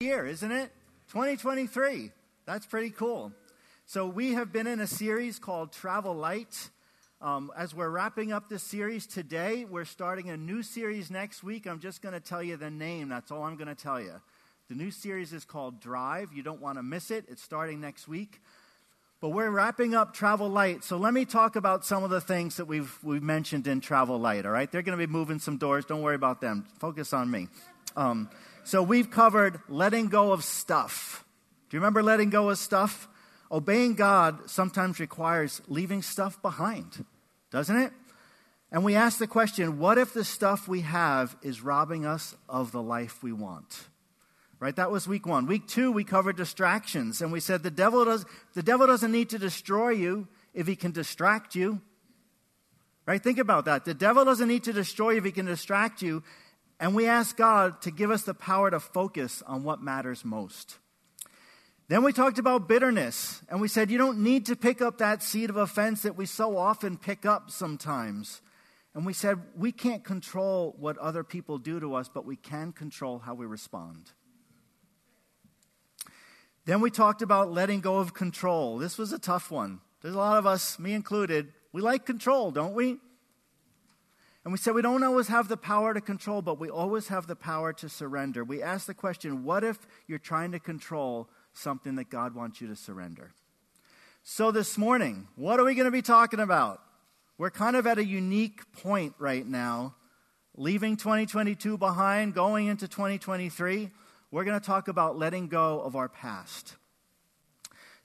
year, isn't it? 2023. That's pretty cool. So, we have been in a series called Travel Light. Um, as we're wrapping up this series today, we're starting a new series next week. I'm just going to tell you the name. That's all I'm going to tell you. The new series is called Drive. You don't want to miss it. It's starting next week. But we're wrapping up Travel Light. So let me talk about some of the things that we've, we've mentioned in Travel Light, all right? They're going to be moving some doors. Don't worry about them. Focus on me. Um, so we've covered letting go of stuff. Do you remember letting go of stuff? Obeying God sometimes requires leaving stuff behind, doesn't it? And we ask the question what if the stuff we have is robbing us of the life we want? Right? That was week one. Week two, we covered distractions, and we said the devil, does, the devil doesn't need to destroy you if he can distract you. Right? Think about that. The devil doesn't need to destroy you if he can distract you. And we ask God to give us the power to focus on what matters most. Then we talked about bitterness, and we said you don't need to pick up that seed of offense that we so often pick up sometimes. And we said we can't control what other people do to us, but we can control how we respond. Then we talked about letting go of control. This was a tough one. There's a lot of us, me included, we like control, don't we? And we said we don't always have the power to control, but we always have the power to surrender. We asked the question what if you're trying to control something that God wants you to surrender? So this morning, what are we going to be talking about? We're kind of at a unique point right now, leaving 2022 behind, going into 2023 we're going to talk about letting go of our past.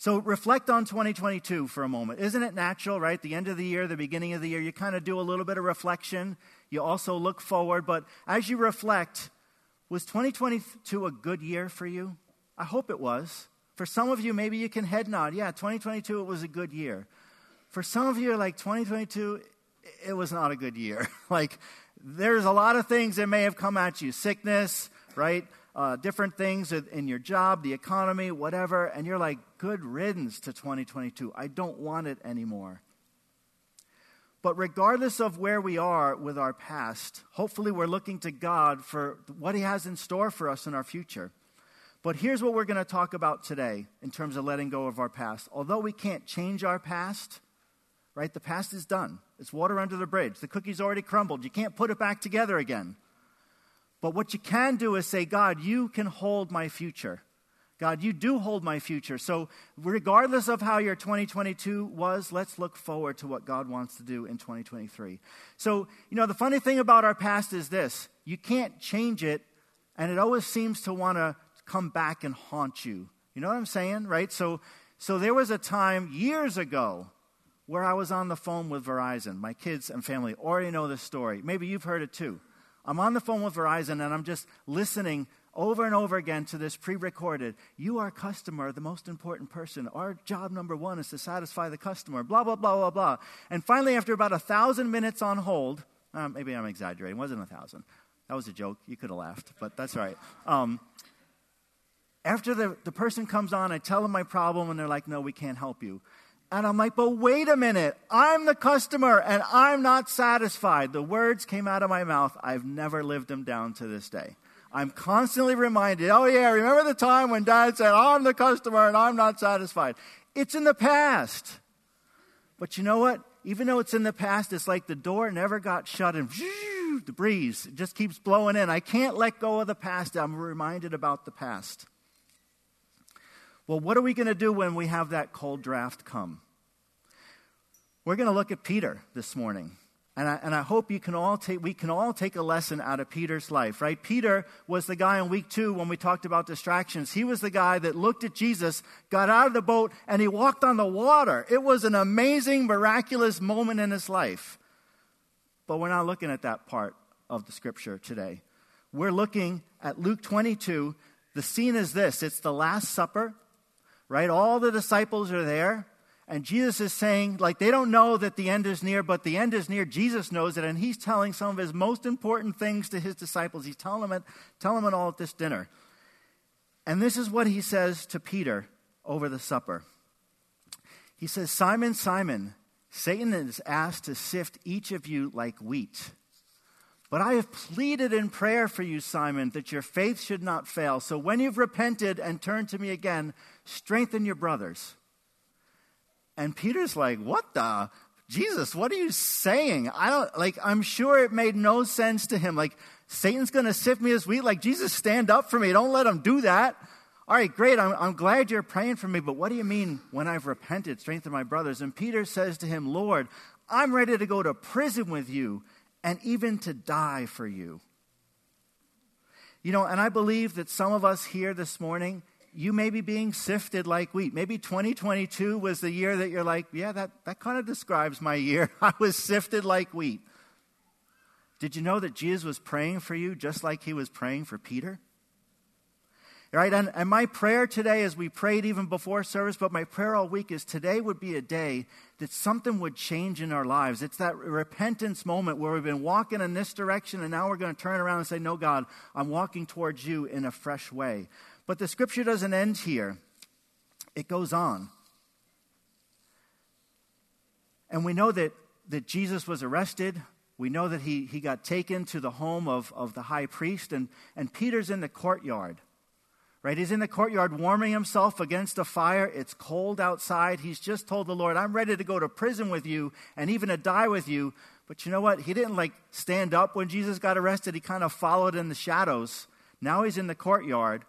So reflect on 2022 for a moment. Isn't it natural, right? The end of the year, the beginning of the year, you kind of do a little bit of reflection. You also look forward. But as you reflect, was 2022 a good year for you? I hope it was. For some of you, maybe you can head nod. Yeah, 2022, it was a good year. For some of you, like 2022, it was not a good year. like, there's a lot of things that may have come at you sickness, right? Uh, different things in your job, the economy, whatever, and you're like, good riddance to 2022. I don't want it anymore. But regardless of where we are with our past, hopefully we're looking to God for what He has in store for us in our future. But here's what we're going to talk about today in terms of letting go of our past. Although we can't change our past, right? The past is done. It's water under the bridge. The cookie's already crumbled. You can't put it back together again. But what you can do is say, God, you can hold my future. God, you do hold my future. So, regardless of how your 2022 was, let's look forward to what God wants to do in 2023. So, you know, the funny thing about our past is this you can't change it, and it always seems to want to come back and haunt you. You know what I'm saying, right? So, so there was a time years ago where I was on the phone with Verizon. My kids and family already know this story. Maybe you've heard it too. I'm on the phone with Verizon and I'm just listening over and over again to this pre recorded. You are customer, the most important person. Our job number one is to satisfy the customer, blah, blah, blah, blah, blah. And finally, after about a thousand minutes on hold, um, maybe I'm exaggerating, it wasn't a thousand. That was a joke. You could have laughed, but that's all right. Um, after the, the person comes on, I tell them my problem, and they're like, no, we can't help you. And I'm like, but wait a minute. I'm the customer and I'm not satisfied. The words came out of my mouth. I've never lived them down to this day. I'm constantly reminded, oh, yeah, remember the time when dad said, I'm the customer and I'm not satisfied? It's in the past. But you know what? Even though it's in the past, it's like the door never got shut and the breeze just keeps blowing in. I can't let go of the past. I'm reminded about the past. Well, what are we going to do when we have that cold draft come? We're going to look at Peter this morning. And I, and I hope you can all take, we can all take a lesson out of Peter's life, right? Peter was the guy in week two when we talked about distractions. He was the guy that looked at Jesus, got out of the boat, and he walked on the water. It was an amazing, miraculous moment in his life. But we're not looking at that part of the scripture today. We're looking at Luke 22. The scene is this it's the Last Supper, right? All the disciples are there. And Jesus is saying, like, they don't know that the end is near, but the end is near. Jesus knows it, and he's telling some of his most important things to his disciples. He's telling them it, telling them it all at this dinner. And this is what he says to Peter over the supper. He says, Simon, Simon, Satan is asked to sift each of you like wheat. But I have pleaded in prayer for you, Simon, that your faith should not fail. So when you've repented and turned to me again, strengthen your brothers. And Peter's like, What the? Jesus, what are you saying? I don't, like, I'm sure it made no sense to him. Like, Satan's going to sift me as wheat. Like, Jesus, stand up for me. Don't let him do that. All right, great. I'm, I'm glad you're praying for me, but what do you mean when I've repented, strengthen my brothers? And Peter says to him, Lord, I'm ready to go to prison with you and even to die for you. You know, and I believe that some of us here this morning, you may be being sifted like wheat. Maybe 2022 was the year that you're like, yeah, that, that kind of describes my year. I was sifted like wheat. Did you know that Jesus was praying for you just like he was praying for Peter? Right? And, and my prayer today, as we prayed even before service, but my prayer all week is today would be a day that something would change in our lives. It's that repentance moment where we've been walking in this direction and now we're going to turn around and say, No, God, I'm walking towards you in a fresh way. But the scripture doesn't end here, it goes on. And we know that, that Jesus was arrested. We know that he, he got taken to the home of, of the high priest, and, and Peter's in the courtyard right? He's in the courtyard warming himself against a fire. It's cold outside. He's just told the Lord, I'm ready to go to prison with you and even to die with you. But you know what? He didn't like stand up when Jesus got arrested. He kind of followed in the shadows. Now he's in the courtyard.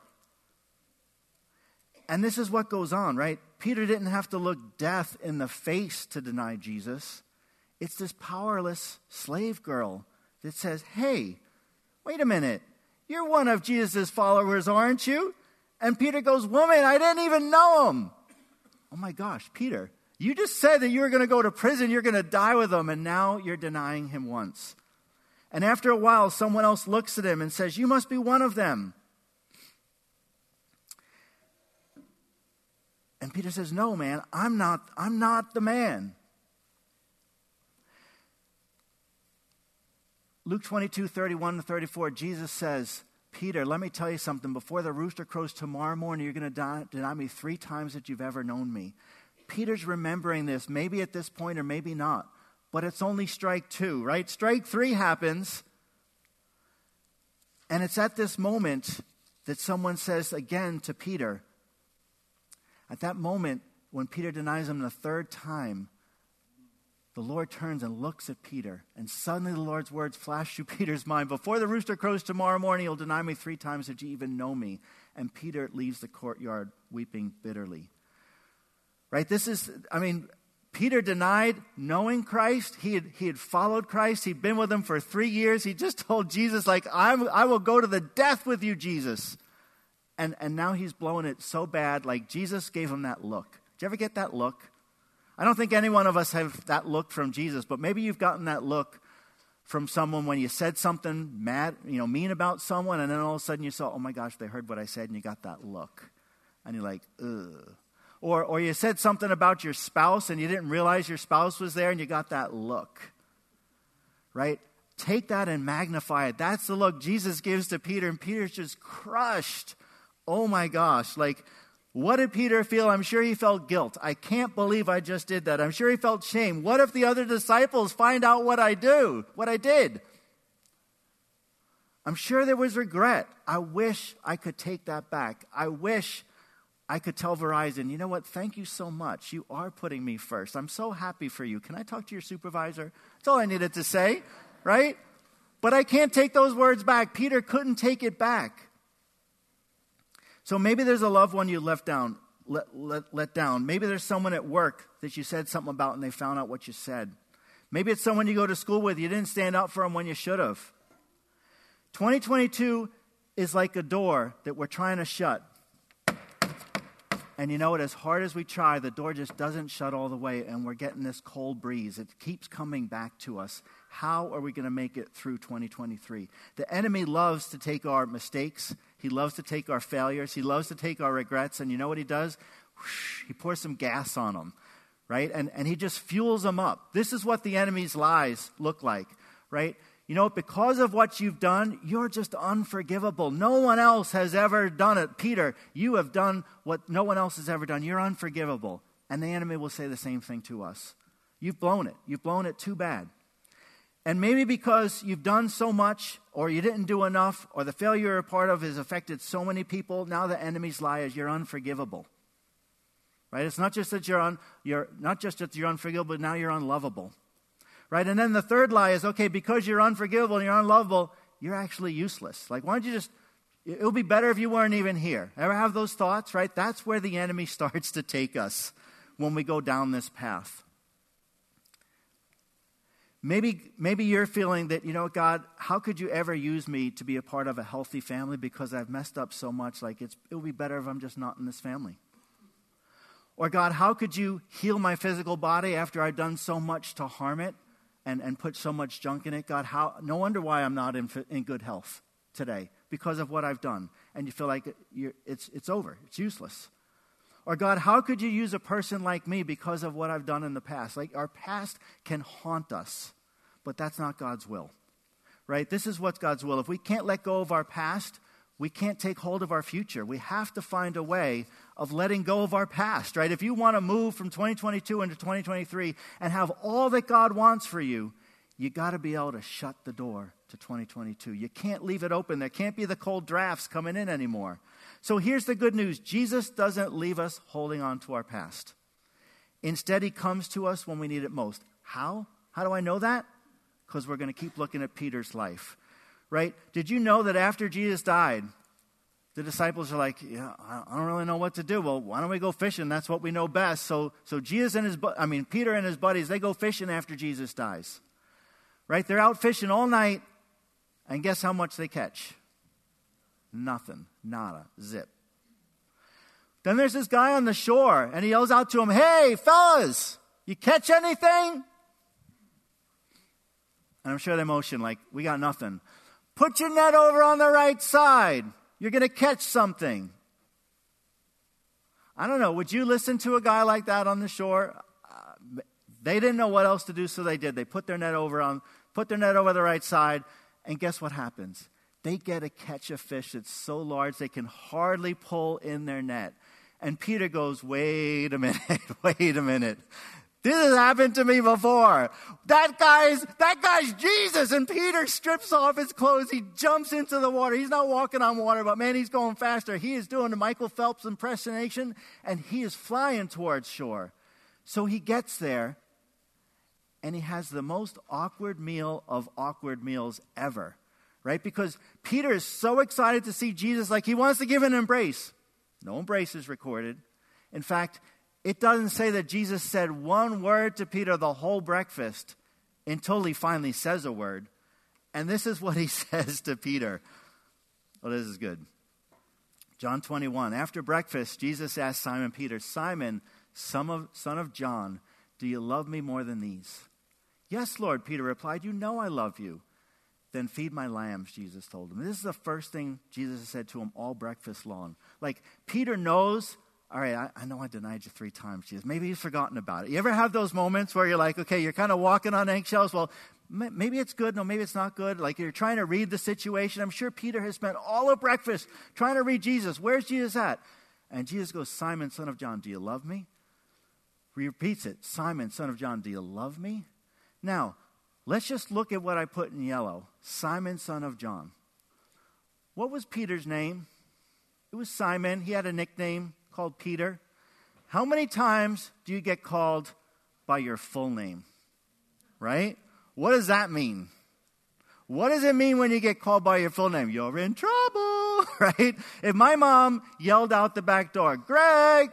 And this is what goes on, right? Peter didn't have to look death in the face to deny Jesus. It's this powerless slave girl that says, Hey, wait a minute. You're one of Jesus' followers, aren't you? And Peter goes, Woman, I didn't even know him. Oh my gosh, Peter, you just said that you were going to go to prison, you're going to die with him, and now you're denying him once. And after a while, someone else looks at him and says, You must be one of them. And Peter says, No, man, I'm not, I'm not the man. Luke 22, 31 to 34, Jesus says, Peter, let me tell you something. Before the rooster crows tomorrow morning, you're going to deny me three times that you've ever known me. Peter's remembering this, maybe at this point or maybe not, but it's only strike two, right? Strike three happens, and it's at this moment that someone says again to Peter, at that moment, when Peter denies him the third time, the Lord turns and looks at Peter, and suddenly the Lord's words flash through Peter's mind Before the rooster crows tomorrow morning, you'll deny me three times that you even know me. And Peter leaves the courtyard weeping bitterly. Right? This is, I mean, Peter denied knowing Christ. He had, he had followed Christ. He'd been with him for three years. He just told Jesus, like, I'm, I will go to the death with you, Jesus. And, and now he's blowing it so bad, like Jesus gave him that look. Did you ever get that look? I don't think any one of us have that look from Jesus, but maybe you've gotten that look from someone when you said something mad, you know, mean about someone, and then all of a sudden you saw, oh my gosh, they heard what I said, and you got that look. And you're like, ugh. Or, or you said something about your spouse, and you didn't realize your spouse was there, and you got that look. Right? Take that and magnify it. That's the look Jesus gives to Peter, and Peter's just crushed. Oh my gosh. Like, what did Peter feel? I'm sure he felt guilt. I can't believe I just did that. I'm sure he felt shame. What if the other disciples find out what I do, what I did? I'm sure there was regret. I wish I could take that back. I wish I could tell Verizon, you know what? Thank you so much. You are putting me first. I'm so happy for you. Can I talk to your supervisor? That's all I needed to say, right? But I can't take those words back. Peter couldn't take it back. So maybe there's a loved one you left down, let, let, let down. Maybe there's someone at work that you said something about and they found out what you said. Maybe it's someone you go to school with. You didn't stand up for them when you should have. 2022 is like a door that we're trying to shut. And you know what? As hard as we try, the door just doesn't shut all the way, and we're getting this cold breeze. It keeps coming back to us. How are we going to make it through 2023? The enemy loves to take our mistakes, he loves to take our failures, he loves to take our regrets, and you know what he does? Whoosh, he pours some gas on them, right? And, and he just fuels them up. This is what the enemy's lies look like, right? You know, because of what you've done, you're just unforgivable. No one else has ever done it. Peter, you have done what no one else has ever done. You're unforgivable. And the enemy will say the same thing to us. You've blown it. You've blown it too bad. And maybe because you've done so much, or you didn't do enough, or the failure you're a part of has affected so many people, now the enemy's lie is you're unforgivable. Right? It's not just that you're, un, you're not just that you're unforgivable, but now you're unlovable. Right? And then the third lie is okay, because you're unforgivable and you're unlovable, you're actually useless. Like, why don't you just it would be better if you weren't even here. Ever have those thoughts, right? That's where the enemy starts to take us when we go down this path. Maybe, maybe you're feeling that, you know, God, how could you ever use me to be a part of a healthy family because I've messed up so much? Like, it would be better if I'm just not in this family. Or, God, how could you heal my physical body after I've done so much to harm it and, and put so much junk in it? God, how, no wonder why I'm not in, in good health today because of what I've done. And you feel like it's, it's over, it's useless. Or, God, how could you use a person like me because of what I've done in the past? Like, our past can haunt us, but that's not God's will, right? This is what's God's will. If we can't let go of our past, we can't take hold of our future. We have to find a way of letting go of our past, right? If you want to move from 2022 into 2023 and have all that God wants for you, you got to be able to shut the door to 2022. You can't leave it open. There can't be the cold drafts coming in anymore. So here's the good news Jesus doesn't leave us holding on to our past. Instead, he comes to us when we need it most. How? How do I know that? Because we're going to keep looking at Peter's life. Right? Did you know that after Jesus died, the disciples are like, yeah, I don't really know what to do. Well, why don't we go fishing? That's what we know best. So, so Jesus and his, I mean, Peter and his buddies, they go fishing after Jesus dies. Right? They're out fishing all night, and guess how much they catch? Nothing. Nada. Zip. Then there's this guy on the shore, and he yells out to him, Hey, fellas, you catch anything? And I'm sure the emotion, like, we got nothing. Put your net over on the right side. You're going to catch something. I don't know. Would you listen to a guy like that on the shore? Uh, they didn't know what else to do, so they did. They put their net over on, put their net over the right side, and guess what happens? They get to catch a fish that's so large they can hardly pull in their net. And Peter goes, Wait a minute, wait a minute. This has happened to me before. That guy's, that guy's Jesus. And Peter strips off his clothes. He jumps into the water. He's not walking on water, but man, he's going faster. He is doing the Michael Phelps impersonation and he is flying towards shore. So he gets there and he has the most awkward meal of awkward meals ever right? Because Peter is so excited to see Jesus, like he wants to give an embrace. No embrace is recorded. In fact, it doesn't say that Jesus said one word to Peter the whole breakfast until he finally says a word. And this is what he says to Peter. Well, this is good. John 21. After breakfast, Jesus asked Simon Peter, Simon, son of, son of John, do you love me more than these? Yes, Lord, Peter replied, You know I love you. Then feed my lambs, Jesus told him. This is the first thing Jesus said to him all breakfast long. Like, Peter knows, all right, I, I know I denied you three times, Jesus. Maybe he's forgotten about it. You ever have those moments where you're like, okay, you're kind of walking on eggshells? Well, maybe it's good, no, maybe it's not good. Like, you're trying to read the situation. I'm sure Peter has spent all of breakfast trying to read Jesus. Where's Jesus at? And Jesus goes, Simon, son of John, do you love me? He repeats it Simon, son of John, do you love me? Now, Let's just look at what I put in yellow Simon, son of John. What was Peter's name? It was Simon. He had a nickname called Peter. How many times do you get called by your full name? Right? What does that mean? What does it mean when you get called by your full name? You're in trouble, right? If my mom yelled out the back door, Greg,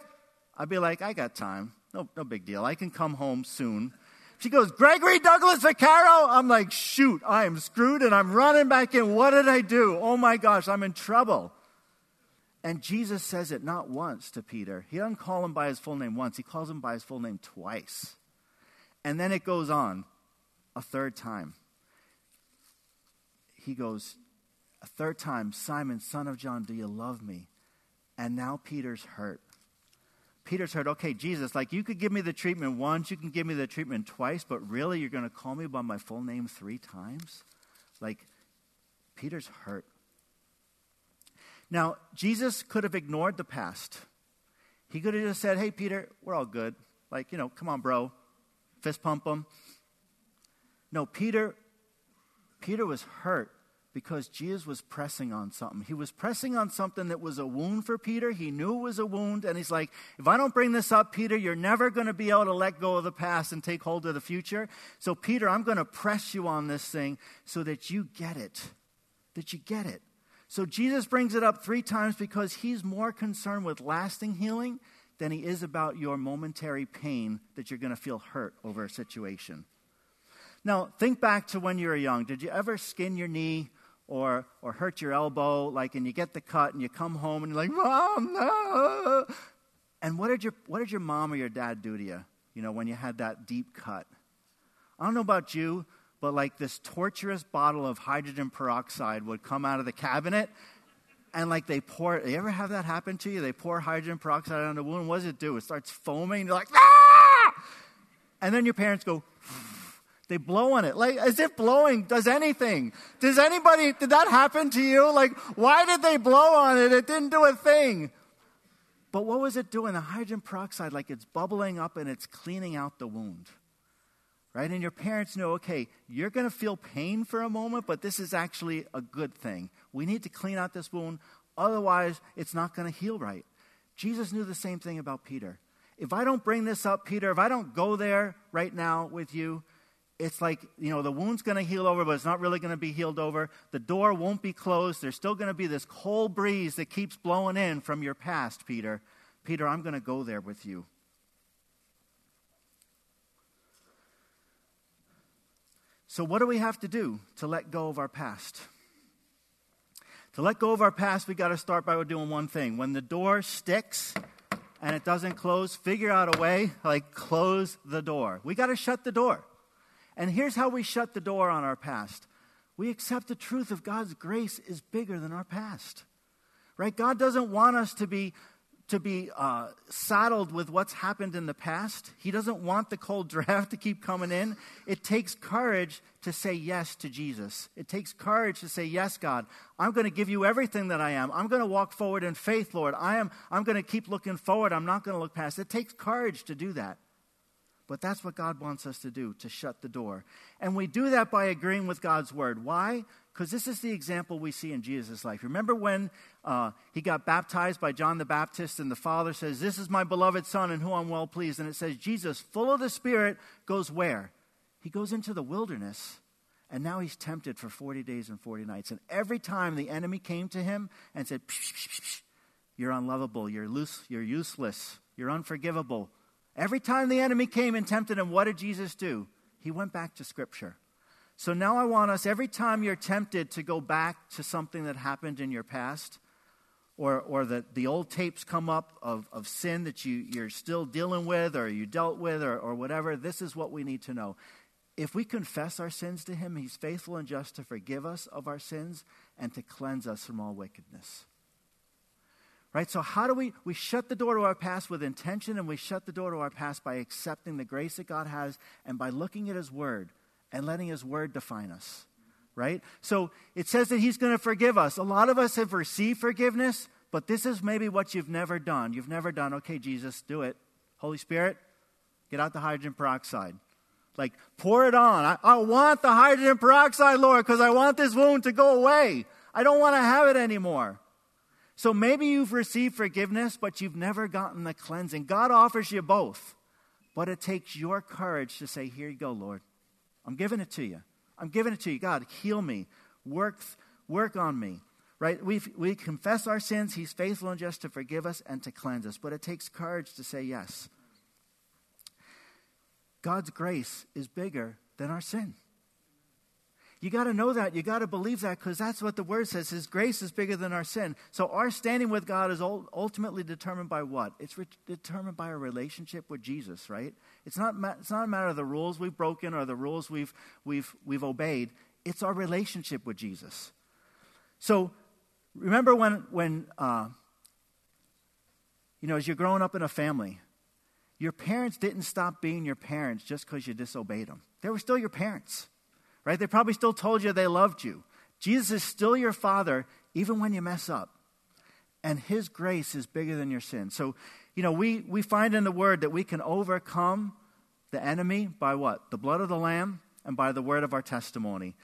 I'd be like, I got time. No, no big deal. I can come home soon. She goes, Gregory Douglas Vaccaro? I'm like, shoot, I am screwed and I'm running back in. What did I do? Oh my gosh, I'm in trouble. And Jesus says it not once to Peter. He doesn't call him by his full name once, he calls him by his full name twice. And then it goes on a third time. He goes, a third time, Simon, son of John, do you love me? And now Peter's hurt. Peter's heard, okay, Jesus, like you could give me the treatment once, you can give me the treatment twice, but really you're going to call me by my full name three times? Like, Peter's hurt. Now, Jesus could have ignored the past. He could have just said, hey, Peter, we're all good. Like, you know, come on, bro. Fist pump him. No, Peter Peter was hurt because Jesus was pressing on something. He was pressing on something that was a wound for Peter. He knew it was a wound, and he's like, If I don't bring this up, Peter, you're never going to be able to let go of the past and take hold of the future. So, Peter, I'm going to press you on this thing so that you get it. That you get it. So, Jesus brings it up three times because he's more concerned with lasting healing than he is about your momentary pain that you're going to feel hurt over a situation. Now, think back to when you were young. Did you ever skin your knee or, or hurt your elbow, like, and you get the cut and you come home and you're like, Mom, no. And what did your, what did your mom or your dad do to you, you know, when you had that deep cut? I don't know about you, but like this torturous bottle of hydrogen peroxide would come out of the cabinet and like they pour you ever have that happen to you they pour hydrogen peroxide on the wound what does it do it starts foaming you're like ah! and then your parents go they blow on it, like as if blowing does anything. Does anybody, did that happen to you? Like, why did they blow on it? It didn't do a thing. But what was it doing? The hydrogen peroxide, like it's bubbling up and it's cleaning out the wound. Right? And your parents know, okay, you're going to feel pain for a moment, but this is actually a good thing. We need to clean out this wound, otherwise, it's not going to heal right. Jesus knew the same thing about Peter. If I don't bring this up, Peter, if I don't go there right now with you, it's like, you know, the wound's going to heal over, but it's not really going to be healed over. The door won't be closed. There's still going to be this cold breeze that keeps blowing in from your past, Peter. Peter, I'm going to go there with you. So, what do we have to do to let go of our past? To let go of our past, we got to start by doing one thing. When the door sticks and it doesn't close, figure out a way, like close the door. We got to shut the door. And here's how we shut the door on our past we accept the truth of God's grace is bigger than our past. Right? God doesn't want us to be to be uh, saddled with what's happened in the past. He doesn't want the cold draft to keep coming in. It takes courage to say yes to Jesus. It takes courage to say, Yes, God, I'm going to give you everything that I am. I'm going to walk forward in faith, Lord. I am, I'm going to keep looking forward. I'm not going to look past. It takes courage to do that. But that's what God wants us to do, to shut the door. And we do that by agreeing with God's word. Why? Because this is the example we see in Jesus' life. Remember when uh, he got baptized by John the Baptist, and the Father says, This is my beloved Son in whom I'm well pleased. And it says, Jesus, full of the Spirit, goes where? He goes into the wilderness. And now he's tempted for 40 days and 40 nights. And every time the enemy came to him and said, psh, psh, psh, You're unlovable, you're, loose, you're useless, you're unforgivable, Every time the enemy came and tempted him, what did Jesus do? He went back to Scripture. So now I want us, every time you're tempted to go back to something that happened in your past, or, or that the old tapes come up of, of sin that you, you're still dealing with, or you dealt with, or, or whatever, this is what we need to know. If we confess our sins to Him, He's faithful and just to forgive us of our sins and to cleanse us from all wickedness. Right? So, how do we? We shut the door to our past with intention, and we shut the door to our past by accepting the grace that God has and by looking at His Word and letting His Word define us. Right? So, it says that He's going to forgive us. A lot of us have received forgiveness, but this is maybe what you've never done. You've never done, okay, Jesus, do it. Holy Spirit, get out the hydrogen peroxide. Like, pour it on. I, I want the hydrogen peroxide, Lord, because I want this wound to go away. I don't want to have it anymore. So maybe you've received forgiveness, but you've never gotten the cleansing. God offers you both, but it takes your courage to say, Here you go, Lord. I'm giving it to you. I'm giving it to you. God, heal me. Work, work on me. Right? we we confess our sins. He's faithful and just to forgive us and to cleanse us. But it takes courage to say yes. God's grace is bigger than our sin. You got to know that. You got to believe that because that's what the word says. His grace is bigger than our sin. So our standing with God is ultimately determined by what? It's re- determined by our relationship with Jesus, right? It's not, ma- it's not a matter of the rules we've broken or the rules we've, we've, we've obeyed. It's our relationship with Jesus. So remember when, when uh, you know, as you're growing up in a family, your parents didn't stop being your parents just because you disobeyed them. They were still your parents right? They probably still told you they loved you. Jesus is still your father, even when you mess up. And his grace is bigger than your sin. So, you know, we, we find in the word that we can overcome the enemy by what? The blood of the Lamb and by the word of our testimony.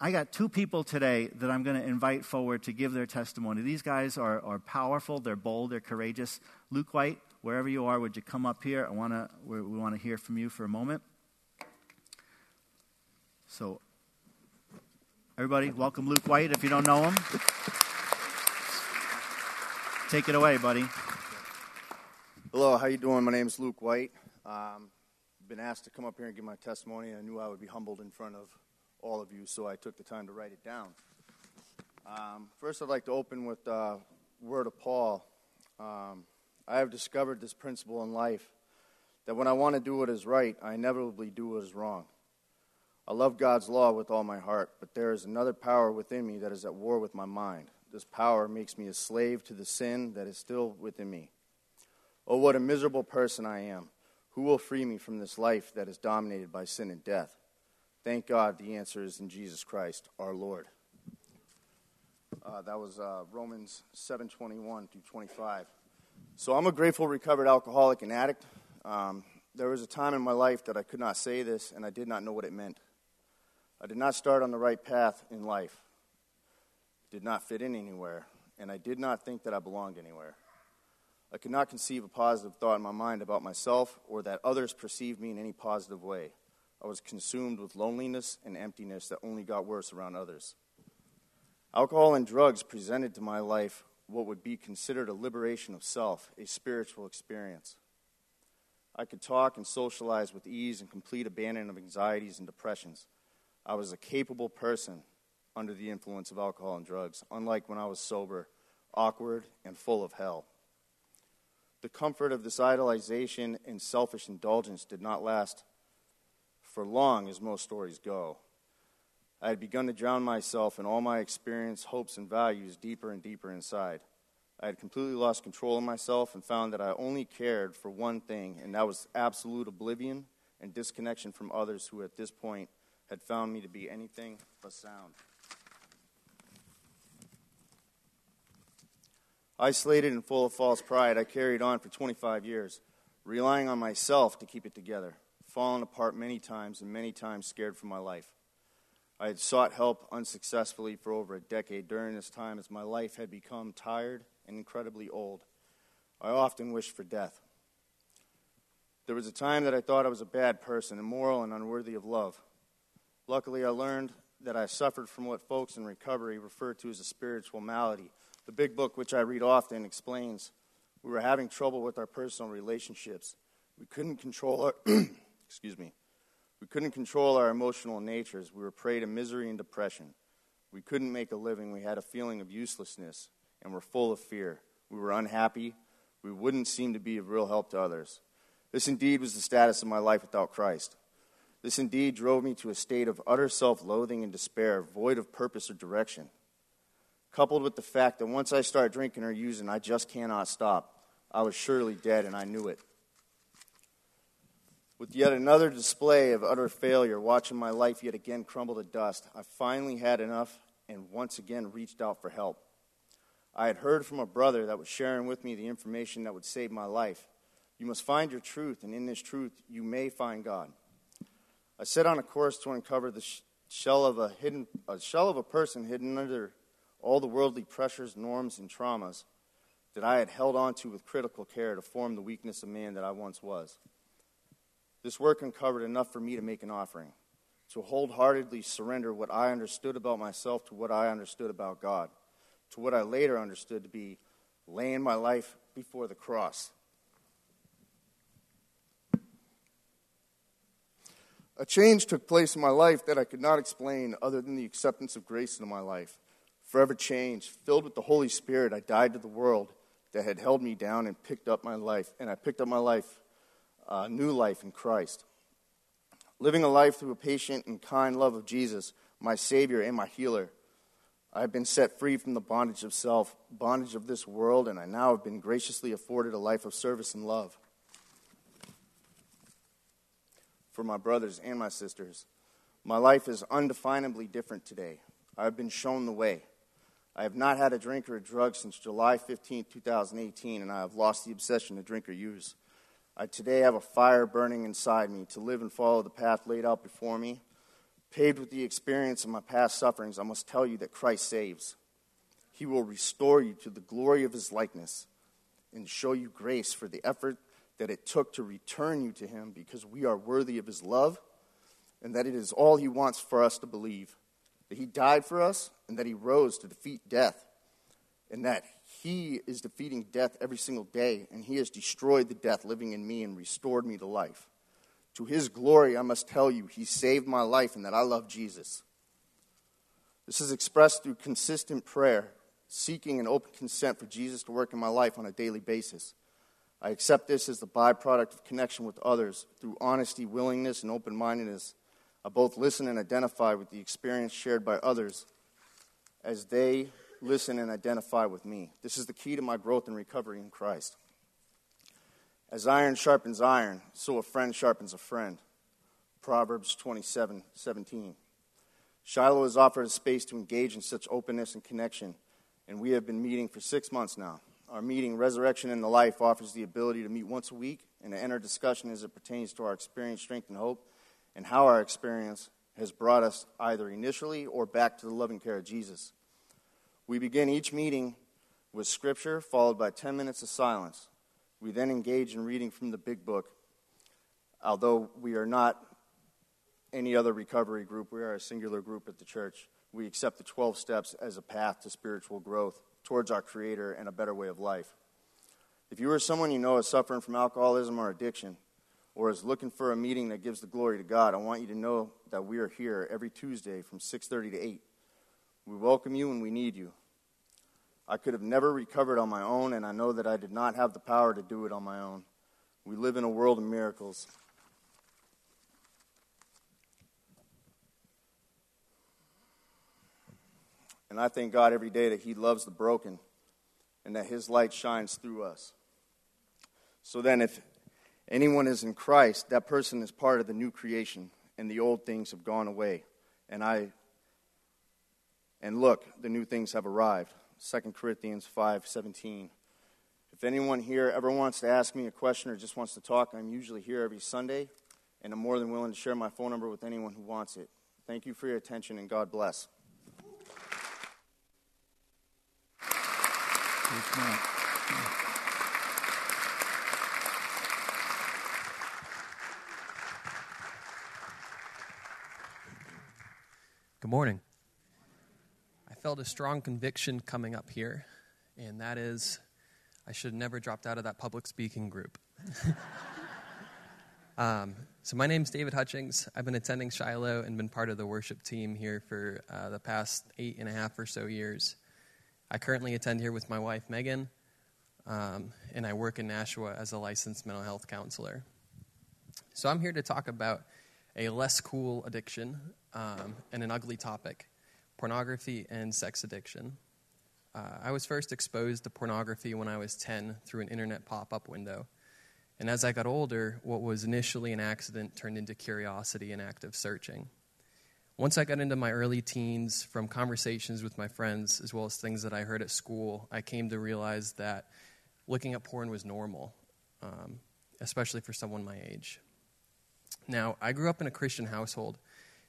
I got two people today that I'm going to invite forward to give their testimony. These guys are, are powerful, they're bold, they're courageous. Luke White, wherever you are, would you come up here? I want to, we want to hear from you for a moment. So, everybody, welcome Luke White if you don't know him. Take it away, buddy. Hello, how you doing? My name is Luke White. Um, been asked to come up here and give my testimony. I knew I would be humbled in front of all of you, so I took the time to write it down. Um, first, I'd like to open with uh, word of Paul. Um, I have discovered this principle in life that when I want to do what is right, I inevitably do what is wrong. I love God's law with all my heart, but there is another power within me that is at war with my mind. This power makes me a slave to the sin that is still within me. Oh, what a miserable person I am. Who will free me from this life that is dominated by sin and death? Thank God the answer is in Jesus Christ, our Lord. Uh, that was uh, Romans 7:21 through 25. So I'm a grateful recovered alcoholic and addict. Um, there was a time in my life that I could not say this, and I did not know what it meant. I did not start on the right path in life, did not fit in anywhere, and I did not think that I belonged anywhere. I could not conceive a positive thought in my mind about myself or that others perceived me in any positive way. I was consumed with loneliness and emptiness that only got worse around others. Alcohol and drugs presented to my life what would be considered a liberation of self, a spiritual experience. I could talk and socialize with ease and complete abandon of anxieties and depressions. I was a capable person under the influence of alcohol and drugs, unlike when I was sober, awkward, and full of hell. The comfort of this idolization and selfish indulgence did not last for long, as most stories go. I had begun to drown myself in all my experience, hopes, and values deeper and deeper inside. I had completely lost control of myself and found that I only cared for one thing, and that was absolute oblivion and disconnection from others who at this point had found me to be anything but sound. Isolated and full of false pride, I carried on for 25 years, relying on myself to keep it together fallen apart many times and many times scared for my life. I had sought help unsuccessfully for over a decade during this time as my life had become tired and incredibly old. I often wished for death. There was a time that I thought I was a bad person, immoral, and unworthy of love. Luckily, I learned that I suffered from what folks in recovery refer to as a spiritual malady. The big book, which I read often, explains we were having trouble with our personal relationships. We couldn't control our excuse me. We couldn't control our emotional natures. We were prey to misery and depression. We couldn't make a living. We had a feeling of uselessness and were full of fear. We were unhappy. We wouldn't seem to be of real help to others. This indeed was the status of my life without Christ. This indeed drove me to a state of utter self loathing and despair, void of purpose or direction. Coupled with the fact that once I start drinking or using, I just cannot stop. I was surely dead, and I knew it. With yet another display of utter failure, watching my life yet again crumble to dust, I finally had enough and once again reached out for help. I had heard from a brother that was sharing with me the information that would save my life. You must find your truth, and in this truth, you may find God. I set on a course to uncover the shell of a hidden, a shell of a person hidden under all the worldly pressures, norms, and traumas that I had held onto with critical care to form the weakness of man that I once was. This work uncovered enough for me to make an offering, to wholeheartedly surrender what I understood about myself to what I understood about God, to what I later understood to be laying my life before the cross. A change took place in my life that I could not explain other than the acceptance of grace in my life. Forever changed, filled with the Holy Spirit, I died to the world that had held me down and picked up my life. And I picked up my life uh, new life in Christ. Living a life through a patient and kind love of Jesus, my Savior and my healer. I have been set free from the bondage of self, bondage of this world, and I now have been graciously afforded a life of service and love. For my brothers and my sisters, my life is undefinably different today. I have been shown the way. I have not had a drink or a drug since July 15, 2018, and I have lost the obsession to drink or use. I today have a fire burning inside me to live and follow the path laid out before me. Paved with the experience of my past sufferings, I must tell you that Christ saves. He will restore you to the glory of his likeness and show you grace for the effort that it took to return you to him because we are worthy of his love and that it is all he wants for us to believe that he died for us and that he rose to defeat death and that he is defeating death every single day and he has destroyed the death living in me and restored me to life. To his glory, I must tell you, he saved my life and that I love Jesus. This is expressed through consistent prayer, seeking an open consent for Jesus to work in my life on a daily basis. I accept this as the byproduct of connection with others through honesty, willingness, and open mindedness. I both listen and identify with the experience shared by others as they listen and identify with me. This is the key to my growth and recovery in Christ. As iron sharpens iron, so a friend sharpens a friend. Proverbs 27 17. Shiloh has offered a space to engage in such openness and connection, and we have been meeting for six months now. Our meeting, Resurrection in the Life, offers the ability to meet once a week and to enter discussion as it pertains to our experience, strength, and hope, and how our experience has brought us either initially or back to the loving care of Jesus. We begin each meeting with Scripture, followed by 10 minutes of silence. We then engage in reading from the big book. Although we are not any other recovery group, we are a singular group at the church. We accept the 12 steps as a path to spiritual growth towards our Creator and a better way of life. If you or someone you know is suffering from alcoholism or addiction, or is looking for a meeting that gives the glory to God, I want you to know that we are here every Tuesday from 6:30 to 8. We welcome you and we need you. I could have never recovered on my own, and I know that I did not have the power to do it on my own. We live in a world of miracles. And I thank God every day that He loves the broken and that His light shines through us. So then, if anyone is in Christ, that person is part of the new creation, and the old things have gone away. And I and look, the new things have arrived. 2 Corinthians 5:17. If anyone here ever wants to ask me a question or just wants to talk, I'm usually here every Sunday, and I'm more than willing to share my phone number with anyone who wants it. Thank you for your attention, and God bless. Good morning I felt a strong conviction coming up here, and that is I should have never dropped out of that public speaking group. um, so, my name's David Hutchings. I've been attending Shiloh and been part of the worship team here for uh, the past eight and a half or so years. I currently attend here with my wife, Megan, um, and I work in Nashua as a licensed mental health counselor. So, I'm here to talk about a less cool addiction um, and an ugly topic pornography and sex addiction. Uh, I was first exposed to pornography when I was 10 through an internet pop up window. And as I got older, what was initially an accident turned into curiosity and active searching. Once I got into my early teens, from conversations with my friends as well as things that I heard at school, I came to realize that looking at porn was normal, um, especially for someone my age. Now, I grew up in a Christian household,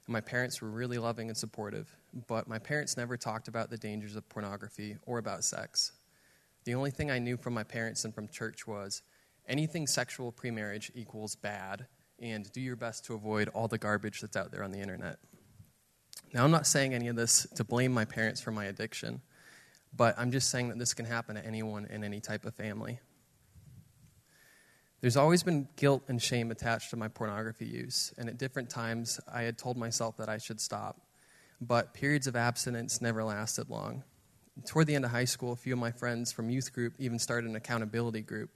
and my parents were really loving and supportive but my parents never talked about the dangers of pornography or about sex. The only thing I knew from my parents and from church was anything sexual premarriage equals bad, and do your best to avoid all the garbage that's out there on the internet. Now, I'm not saying any of this to blame my parents for my addiction, but I'm just saying that this can happen to anyone in any type of family. There's always been guilt and shame attached to my pornography use, and at different times I had told myself that I should stop but periods of abstinence never lasted long. Toward the end of high school, a few of my friends from youth group even started an accountability group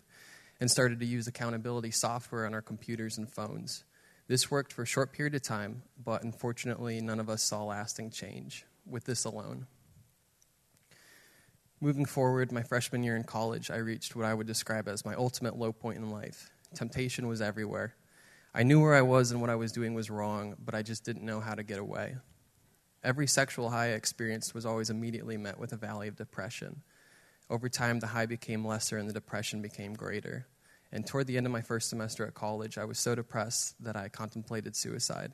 and started to use accountability software on our computers and phones. This worked for a short period of time, but unfortunately, none of us saw lasting change with this alone. Moving forward, my freshman year in college, I reached what I would describe as my ultimate low point in life. Temptation was everywhere. I knew where I was and what I was doing was wrong, but I just didn't know how to get away. Every sexual high I experienced was always immediately met with a valley of depression. Over time, the high became lesser and the depression became greater. And toward the end of my first semester at college, I was so depressed that I contemplated suicide.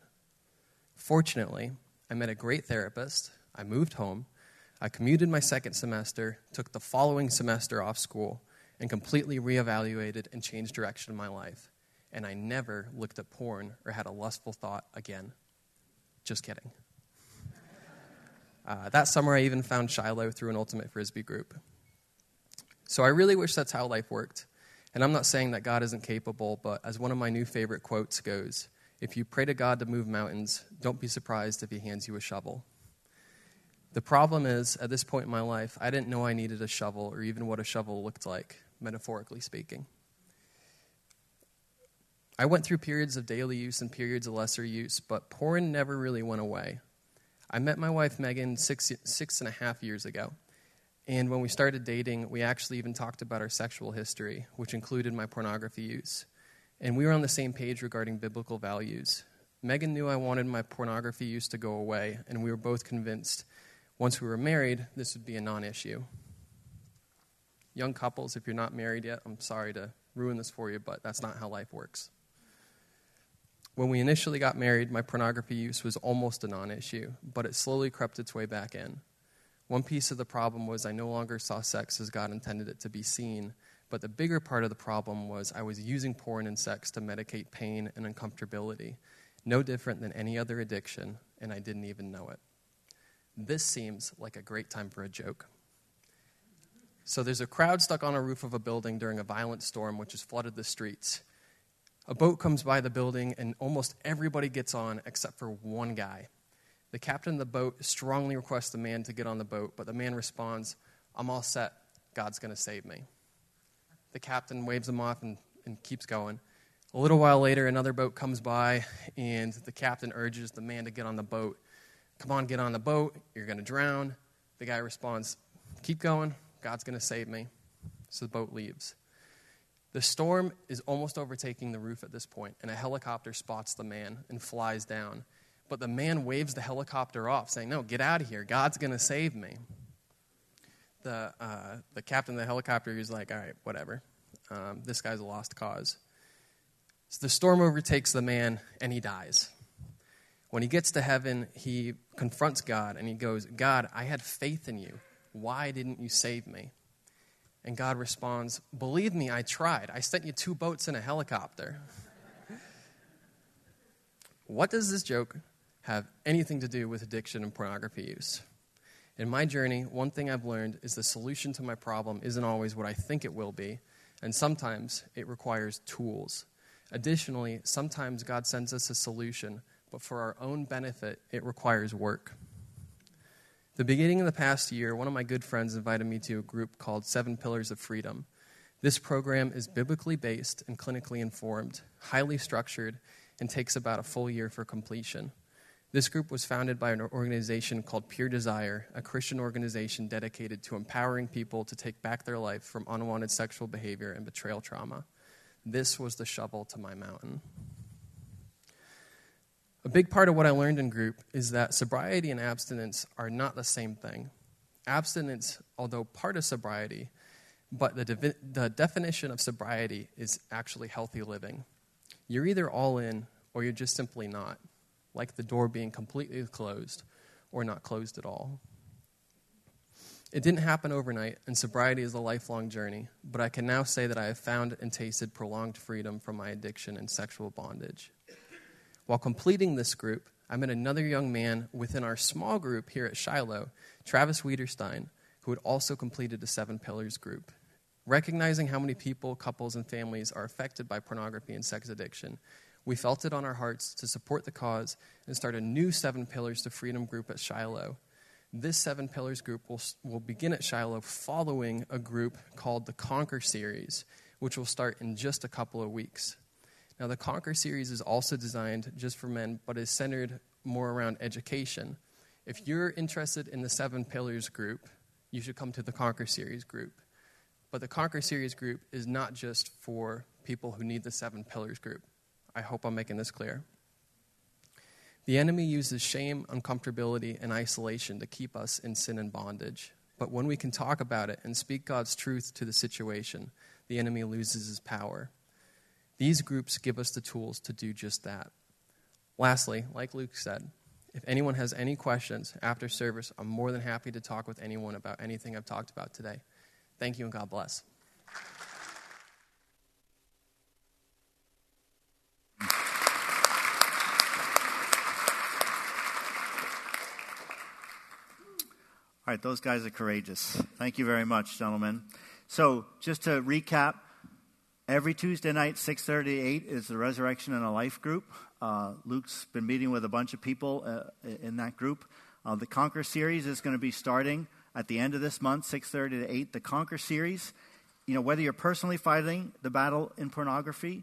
Fortunately, I met a great therapist. I moved home. I commuted my second semester, took the following semester off school, and completely reevaluated and changed direction in my life. And I never looked at porn or had a lustful thought again. Just kidding. Uh, that summer, I even found Shiloh through an Ultimate Frisbee group. So I really wish that's how life worked. And I'm not saying that God isn't capable, but as one of my new favorite quotes goes, if you pray to God to move mountains, don't be surprised if He hands you a shovel. The problem is, at this point in my life, I didn't know I needed a shovel or even what a shovel looked like, metaphorically speaking. I went through periods of daily use and periods of lesser use, but porn never really went away. I met my wife Megan six, six and a half years ago. And when we started dating, we actually even talked about our sexual history, which included my pornography use. And we were on the same page regarding biblical values. Megan knew I wanted my pornography use to go away, and we were both convinced once we were married, this would be a non issue. Young couples, if you're not married yet, I'm sorry to ruin this for you, but that's not how life works. When we initially got married, my pornography use was almost a non issue, but it slowly crept its way back in. One piece of the problem was I no longer saw sex as God intended it to be seen, but the bigger part of the problem was I was using porn and sex to medicate pain and uncomfortability, no different than any other addiction, and I didn't even know it. This seems like a great time for a joke. So there's a crowd stuck on a roof of a building during a violent storm which has flooded the streets. A boat comes by the building, and almost everybody gets on except for one guy. The captain of the boat strongly requests the man to get on the boat, but the man responds, I'm all set. God's going to save me. The captain waves him off and, and keeps going. A little while later, another boat comes by, and the captain urges the man to get on the boat. Come on, get on the boat. You're going to drown. The guy responds, Keep going. God's going to save me. So the boat leaves. The storm is almost overtaking the roof at this point, and a helicopter spots the man and flies down. But the man waves the helicopter off, saying, No, get out of here. God's going to save me. The, uh, the captain of the helicopter is like, All right, whatever. Um, this guy's a lost cause. So the storm overtakes the man, and he dies. When he gets to heaven, he confronts God and he goes, God, I had faith in you. Why didn't you save me? And God responds, Believe me, I tried. I sent you two boats and a helicopter. what does this joke have anything to do with addiction and pornography use? In my journey, one thing I've learned is the solution to my problem isn't always what I think it will be, and sometimes it requires tools. Additionally, sometimes God sends us a solution, but for our own benefit, it requires work. The beginning of the past year, one of my good friends invited me to a group called Seven Pillars of Freedom. This program is biblically based and clinically informed, highly structured, and takes about a full year for completion. This group was founded by an organization called Pure Desire, a Christian organization dedicated to empowering people to take back their life from unwanted sexual behavior and betrayal trauma. This was the shovel to my mountain. A big part of what I learned in group is that sobriety and abstinence are not the same thing. Abstinence, although part of sobriety, but the, devi- the definition of sobriety is actually healthy living. You're either all in or you're just simply not, like the door being completely closed or not closed at all. It didn't happen overnight, and sobriety is a lifelong journey, but I can now say that I have found and tasted prolonged freedom from my addiction and sexual bondage. While completing this group, I met another young man within our small group here at Shiloh, Travis Wiederstein, who had also completed a Seven Pillars group. Recognizing how many people, couples, and families are affected by pornography and sex addiction, we felt it on our hearts to support the cause and start a new Seven Pillars to Freedom group at Shiloh. This Seven Pillars group will, will begin at Shiloh following a group called the Conquer Series, which will start in just a couple of weeks. Now, the Conquer series is also designed just for men, but is centered more around education. If you're interested in the Seven Pillars group, you should come to the Conquer series group. But the Conquer series group is not just for people who need the Seven Pillars group. I hope I'm making this clear. The enemy uses shame, uncomfortability, and isolation to keep us in sin and bondage. But when we can talk about it and speak God's truth to the situation, the enemy loses his power. These groups give us the tools to do just that. Lastly, like Luke said, If anyone has any questions after service, I'm more than happy to talk with anyone about anything I've talked about today. Thank you and God bless. All right, those guys are courageous. Thank you very much, gentlemen. So, just to recap, every Tuesday night, 6:30 to 8 is the Resurrection and a Life group. Uh, Luke's been meeting with a bunch of people uh, in that group. Uh, the Conquer series is going to be starting at the end of this month, 6:30 to 8. The Conquer series, you know, whether you're personally fighting the battle in pornography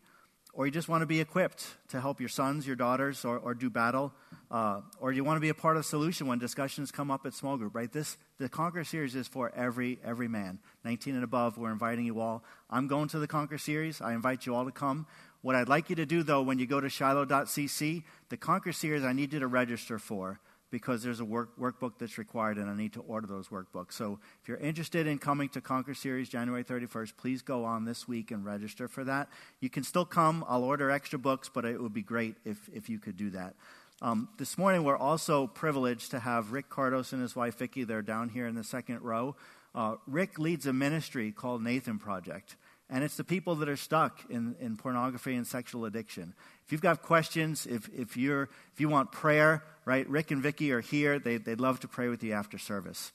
or you just want to be equipped to help your sons, your daughters, or, or do battle, uh, or you want to be a part of the solution when discussions come up at small group, right? This the Conquer series is for every every man, 19 and above. We're inviting you all. I'm going to the Conquer series. I invite you all to come. What I'd like you to do, though, when you go to shiloh.cc, the Conquer series, I need you to register for because there's a work, workbook that's required and I need to order those workbooks. So if you're interested in coming to Conquer Series January 31st, please go on this week and register for that. You can still come. I'll order extra books, but it would be great if, if you could do that. Um, this morning, we're also privileged to have Rick Cardos and his wife Vicki. They're down here in the second row. Uh, Rick leads a ministry called Nathan Project. And it's the people that are stuck in, in pornography and sexual addiction. If you've got questions, if, if, you're, if you want prayer, right, Rick and Vicki are here. They, they'd love to pray with you after service.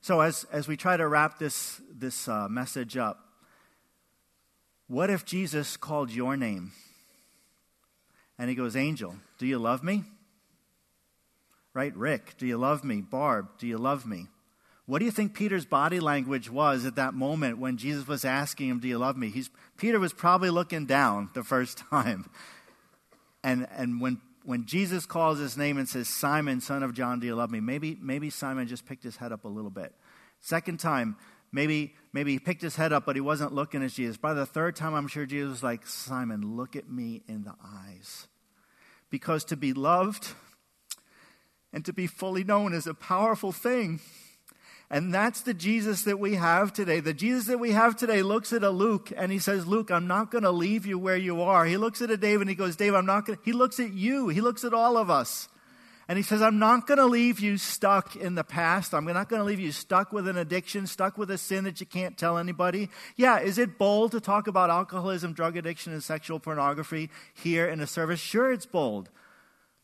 So, as, as we try to wrap this, this uh, message up, what if Jesus called your name? And he goes, Angel, do you love me? Right? Rick, do you love me? Barb, do you love me? What do you think Peter's body language was at that moment when Jesus was asking him, Do you love me? He's, Peter was probably looking down the first time. And, and when, when Jesus calls his name and says, Simon, son of John, do you love me? Maybe, maybe Simon just picked his head up a little bit. Second time, maybe, maybe he picked his head up, but he wasn't looking at Jesus. By the third time, I'm sure Jesus was like, Simon, look at me in the eyes. Because to be loved and to be fully known is a powerful thing. And that's the Jesus that we have today. The Jesus that we have today looks at a Luke and he says, Luke, I'm not going to leave you where you are. He looks at a Dave and he goes, Dave, I'm not going to. He looks at you. He looks at all of us. And he says, I'm not going to leave you stuck in the past. I'm not going to leave you stuck with an addiction, stuck with a sin that you can't tell anybody. Yeah, is it bold to talk about alcoholism, drug addiction, and sexual pornography here in a service? Sure, it's bold.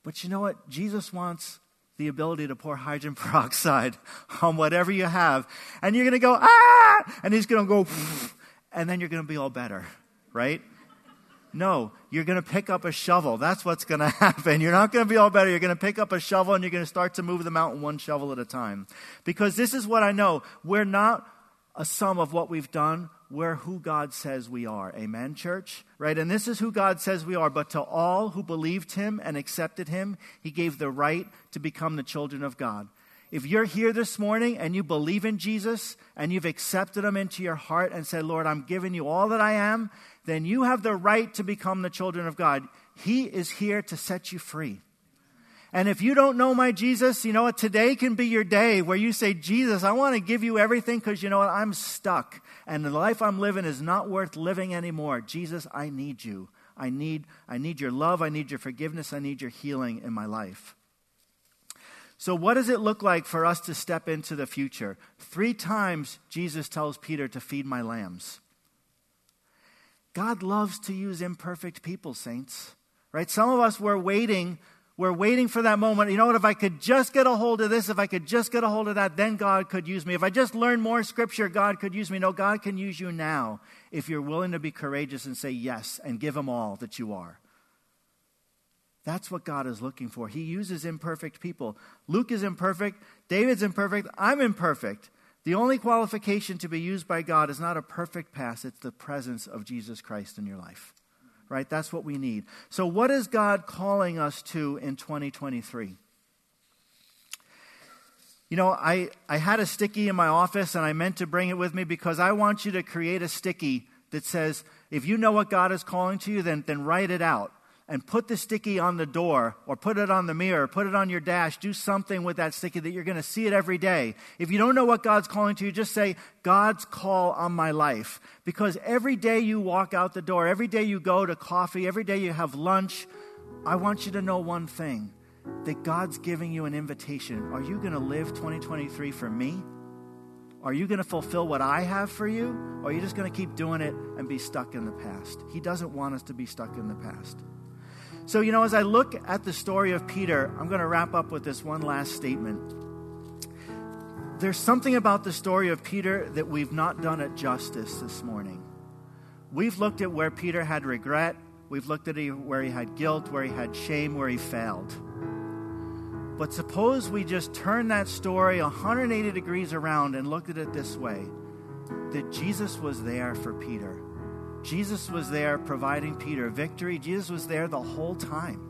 But you know what? Jesus wants the ability to pour hydrogen peroxide on whatever you have. And you're going to go, ah! And he's going to go, and then you're going to be all better, right? No, you're going to pick up a shovel. That's what's going to happen. You're not going to be all better. You're going to pick up a shovel and you're going to start to move the mountain one shovel at a time. Because this is what I know. We're not a sum of what we've done. We're who God says we are. Amen, church? Right? And this is who God says we are. But to all who believed him and accepted him, he gave the right to become the children of God. If you're here this morning and you believe in Jesus and you've accepted him into your heart and said, Lord, I'm giving you all that I am, then you have the right to become the children of God. He is here to set you free. And if you don't know my Jesus, you know what? Today can be your day where you say, Jesus, I want to give you everything because you know what? I'm stuck. And the life I'm living is not worth living anymore. Jesus, I need you. I need, I need your love. I need your forgiveness. I need your healing in my life. So, what does it look like for us to step into the future? Three times Jesus tells Peter to feed my lambs. God loves to use imperfect people, saints. Right? Some of us were waiting we're waiting for that moment. You know what? If I could just get a hold of this, if I could just get a hold of that, then God could use me. If I just learn more scripture, God could use me. No, God can use you now if you're willing to be courageous and say yes and give Him all that you are. That's what God is looking for. He uses imperfect people. Luke is imperfect. David's imperfect. I'm imperfect. The only qualification to be used by God is not a perfect pass, it's the presence of Jesus Christ in your life right? That's what we need. So, what is God calling us to in 2023? You know, I, I had a sticky in my office and I meant to bring it with me because I want you to create a sticky that says, if you know what God is calling to you, then, then write it out and put the sticky on the door or put it on the mirror, put it on your dash, do something with that sticky that you're going to see it every day. If you don't know what God's calling to you, just say, God's call on my life. Because every day you walk out the door, every day you go to coffee, every day you have lunch, I want you to know one thing that God's giving you an invitation. Are you going to live 2023 for me? Are you going to fulfill what I have for you? Or are you just going to keep doing it and be stuck in the past? He doesn't want us to be stuck in the past. So, you know, as I look at the story of Peter, I'm going to wrap up with this one last statement. There's something about the story of Peter that we've not done it justice this morning. We've looked at where Peter had regret, we've looked at where he had guilt, where he had shame, where he failed. But suppose we just turn that story 180 degrees around and looked at it this way that Jesus was there for Peter. Jesus was there providing Peter victory. Jesus was there the whole time.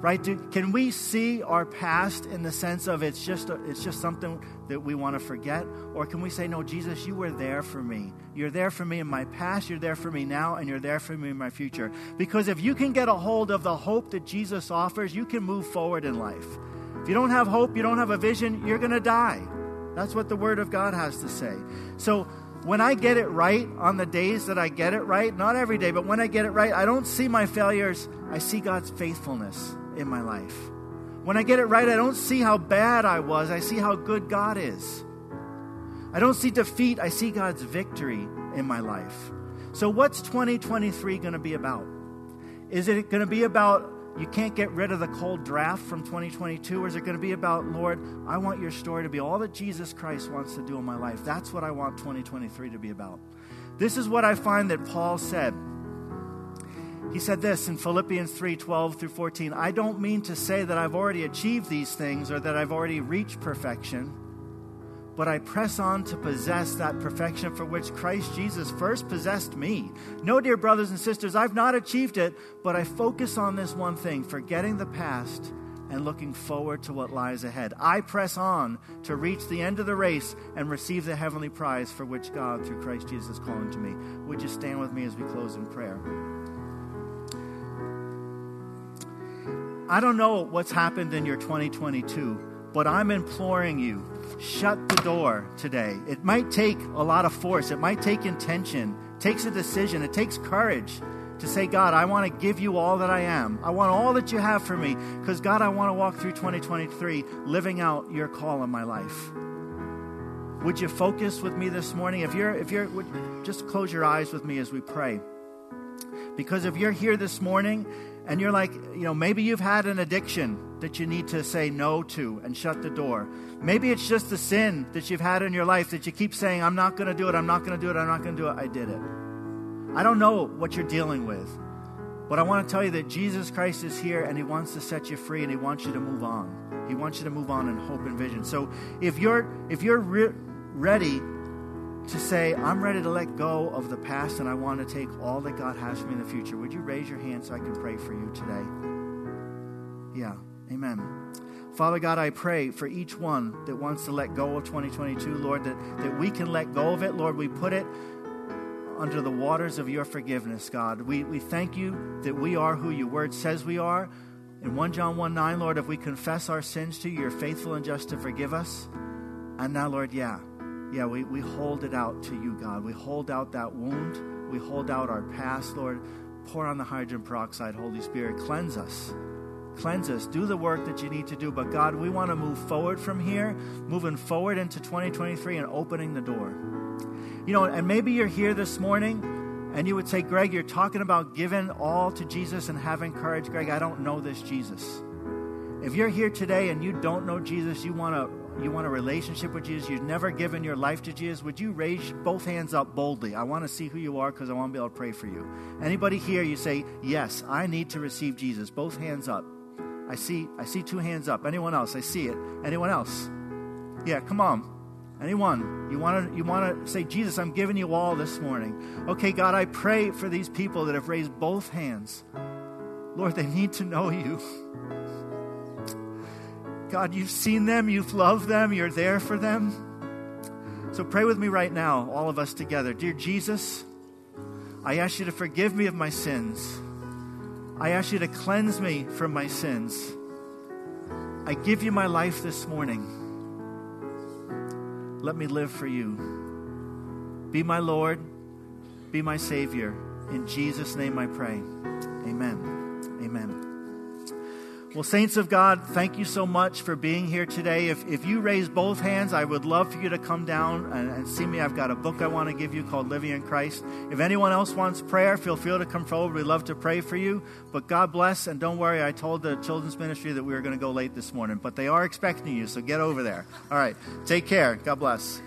Right? Do, can we see our past in the sense of it's just a, it's just something that we want to forget or can we say no Jesus you were there for me. You're there for me in my past, you're there for me now and you're there for me in my future. Because if you can get a hold of the hope that Jesus offers, you can move forward in life. If you don't have hope, you don't have a vision, you're going to die. That's what the Word of God has to say. So when I get it right on the days that I get it right, not every day, but when I get it right, I don't see my failures. I see God's faithfulness in my life. When I get it right, I don't see how bad I was. I see how good God is. I don't see defeat. I see God's victory in my life. So, what's 2023 going to be about? Is it going to be about you can't get rid of the cold draft from 2022? Or is it going to be about, Lord, I want your story to be all that Jesus Christ wants to do in my life? That's what I want 2023 to be about. This is what I find that Paul said. He said this in Philippians 3 12 through 14 I don't mean to say that I've already achieved these things or that I've already reached perfection but I press on to possess that perfection for which Christ Jesus first possessed me. No, dear brothers and sisters, I've not achieved it, but I focus on this one thing forgetting the past and looking forward to what lies ahead. I press on to reach the end of the race and receive the heavenly prize for which God, through Christ Jesus, is calling to me. Would you stand with me as we close in prayer? I don't know what's happened in your 2022, but I'm imploring you shut the door today. It might take a lot of force, it might take intention, it takes a decision, it takes courage to say, God, I want to give you all that I am. I want all that you have for me because, God, I want to walk through 2023 living out your call in my life. Would you focus with me this morning? If you're, if you're, would, just close your eyes with me as we pray. Because if you're here this morning and you're like, you know, maybe you've had an addiction that you need to say no to and shut the door. Maybe it's just the sin that you've had in your life that you keep saying, I'm not going to do it, I'm not going to do it, I'm not going to do it. I did it. I don't know what you're dealing with, but I want to tell you that Jesus Christ is here and He wants to set you free and He wants you to move on. He wants you to move on in hope and vision. So if you're if you're re- ready to say, I'm ready to let go of the past and I want to take all that God has for me in the future, would you raise your hand so I can pray for you today? Yeah, amen. Father God, I pray for each one that wants to let go of 2022, Lord, that, that we can let go of it. Lord, we put it under the waters of your forgiveness, God. We, we thank you that we are who your word says we are. In 1 John 1 9, Lord, if we confess our sins to you, you're faithful and just to forgive us. And now, Lord, yeah, yeah, we, we hold it out to you, God. We hold out that wound. We hold out our past, Lord. Pour on the hydrogen peroxide, Holy Spirit. Cleanse us. Cleanse us. Do the work that you need to do. But God, we want to move forward from here, moving forward into 2023 and opening the door. You know, and maybe you're here this morning and you would say, Greg, you're talking about giving all to Jesus and having courage. Greg, I don't know this Jesus. If you're here today and you don't know Jesus, you want to you want a relationship with Jesus, you've never given your life to Jesus, would you raise both hands up boldly? I want to see who you are because I want to be able to pray for you. Anybody here, you say, Yes, I need to receive Jesus. Both hands up. I see, I see two hands up. Anyone else? I see it. Anyone else? Yeah, come on. Anyone? You want to you want to say, Jesus, I'm giving you all this morning. Okay, God, I pray for these people that have raised both hands. Lord, they need to know you. God, you've seen them, you've loved them, you're there for them. So pray with me right now, all of us together. Dear Jesus, I ask you to forgive me of my sins. I ask you to cleanse me from my sins. I give you my life this morning. Let me live for you. Be my Lord, be my Savior. In Jesus' name I pray. Amen. Amen. Well, saints of God, thank you so much for being here today. If, if you raise both hands, I would love for you to come down and, and see me. I've got a book I want to give you called Living in Christ. If anyone else wants prayer, feel free to come forward. We'd love to pray for you. But God bless, and don't worry, I told the children's ministry that we were going to go late this morning, but they are expecting you, so get over there. All right, take care. God bless.